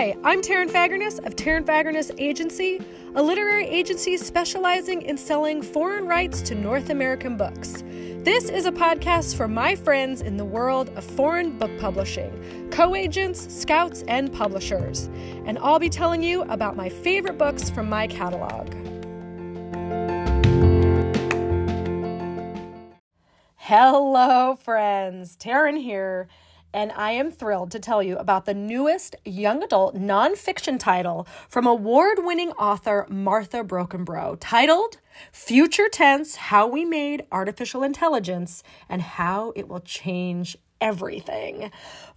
Hi, I'm Taryn Fagerness of Taryn Fagerness Agency, a literary agency specializing in selling foreign rights to North American books. This is a podcast for my friends in the world of foreign book publishing, co agents, scouts, and publishers. And I'll be telling you about my favorite books from my catalog. Hello, friends. Taryn here and I am thrilled to tell you about the newest young adult nonfiction title from award winning author Martha Brockenbrough, titled Future Tense How We Made Artificial Intelligence and How It Will Change Everything.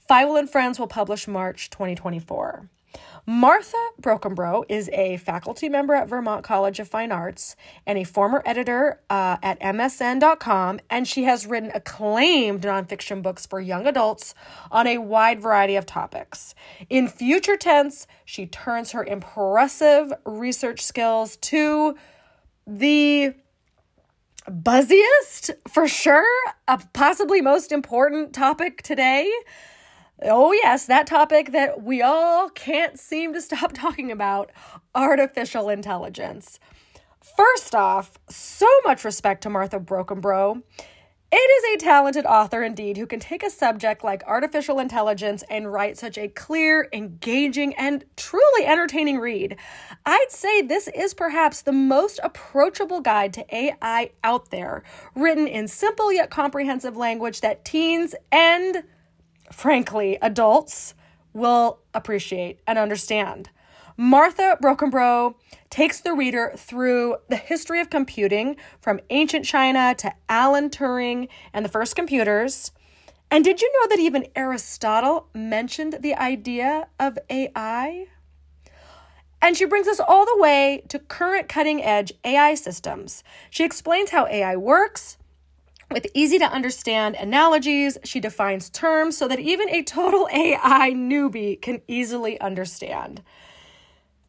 Feiwel and Friends will publish March 2024. Martha Brockenbrough is a faculty member at Vermont College of Fine Arts and a former editor uh, at MSN.com, and she has written acclaimed nonfiction books for young adults on a wide variety of topics. In future tense, she turns her impressive research skills to the buzziest, for sure, a possibly most important topic today Oh, yes, that topic that we all can't seem to stop talking about artificial intelligence. First off, so much respect to Martha Brockenbrough. It is a talented author indeed who can take a subject like artificial intelligence and write such a clear, engaging, and truly entertaining read. I'd say this is perhaps the most approachable guide to AI out there, written in simple yet comprehensive language that teens and frankly, adults will appreciate and understand. Martha Brockenbrough takes the reader through the history of computing from ancient China to Alan Turing and the first computers. And did you know that even Aristotle mentioned the idea of AI? And she brings us all the way to current cutting edge AI systems. She explains how AI works, with easy to understand analogies, she defines terms so that even a total AI newbie can easily understand.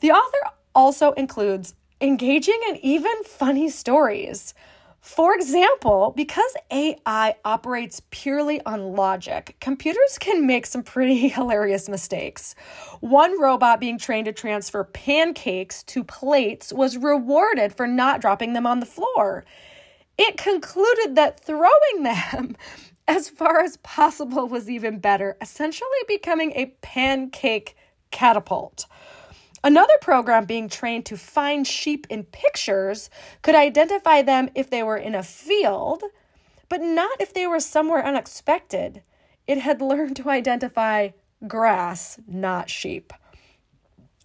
The author also includes engaging and even funny stories. For example, because AI operates purely on logic, computers can make some pretty hilarious mistakes. One robot being trained to transfer pancakes to plates was rewarded for not dropping them on the floor. It concluded that throwing them as far as possible was even better, essentially becoming a pancake catapult. Another program being trained to find sheep in pictures could identify them if they were in a field, but not if they were somewhere unexpected. It had learned to identify grass, not sheep.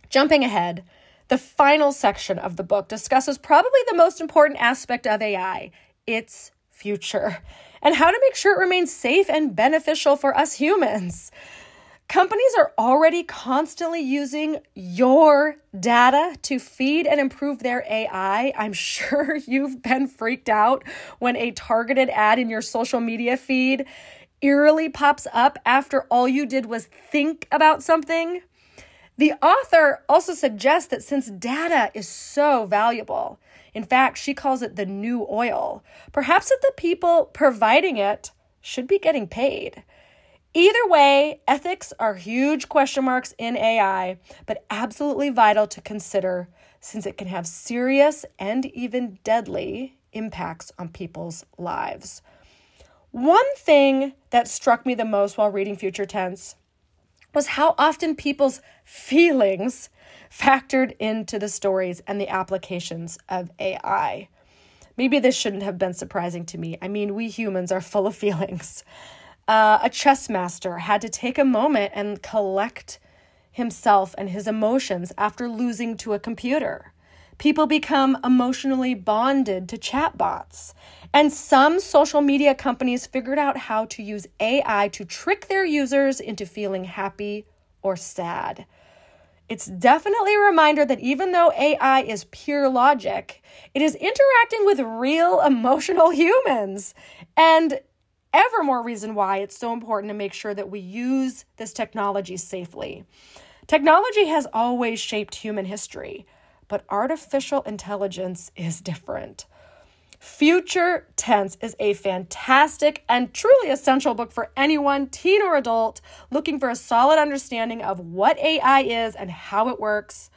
Jumping ahead, the final section of the book discusses probably the most important aspect of AI its future and how to make sure it remains safe and beneficial for us humans. Companies are already constantly using your data to feed and improve their AI. I'm sure you've been freaked out when a targeted ad in your social media feed eerily pops up after all you did was think about something. The author also suggests that since data is so valuable, in fact, she calls it the new oil, perhaps that the people providing it should be getting paid. Either way, ethics are huge question marks in AI, but absolutely vital to consider since it can have serious and even deadly impacts on people's lives. One thing that struck me the most while reading Future Tense was how often people's feelings factored into the stories and the applications of AI. Maybe this shouldn't have been surprising to me. I mean, we humans are full of feelings. Uh, a chess master had to take a moment and collect himself and his emotions after losing to a computer. People become emotionally bonded to chatbots. And some social media companies figured out how to use AI to trick their users into feeling happy or sad. It's definitely a reminder that even though AI is pure logic, it is interacting with real emotional humans. And ever more reason why it's so important to make sure that we use this technology safely. Technology has always shaped human history, but artificial intelligence is different. Future Tense is a fantastic and truly essential book for anyone, teen or adult, looking for a solid understanding of what AI is and how it works.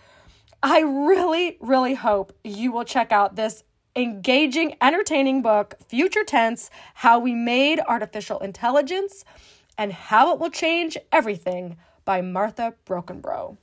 I really, really hope you will check out this engaging, entertaining book, Future Tense How We Made Artificial Intelligence and How It Will Change Everything by Martha Brockenbrough.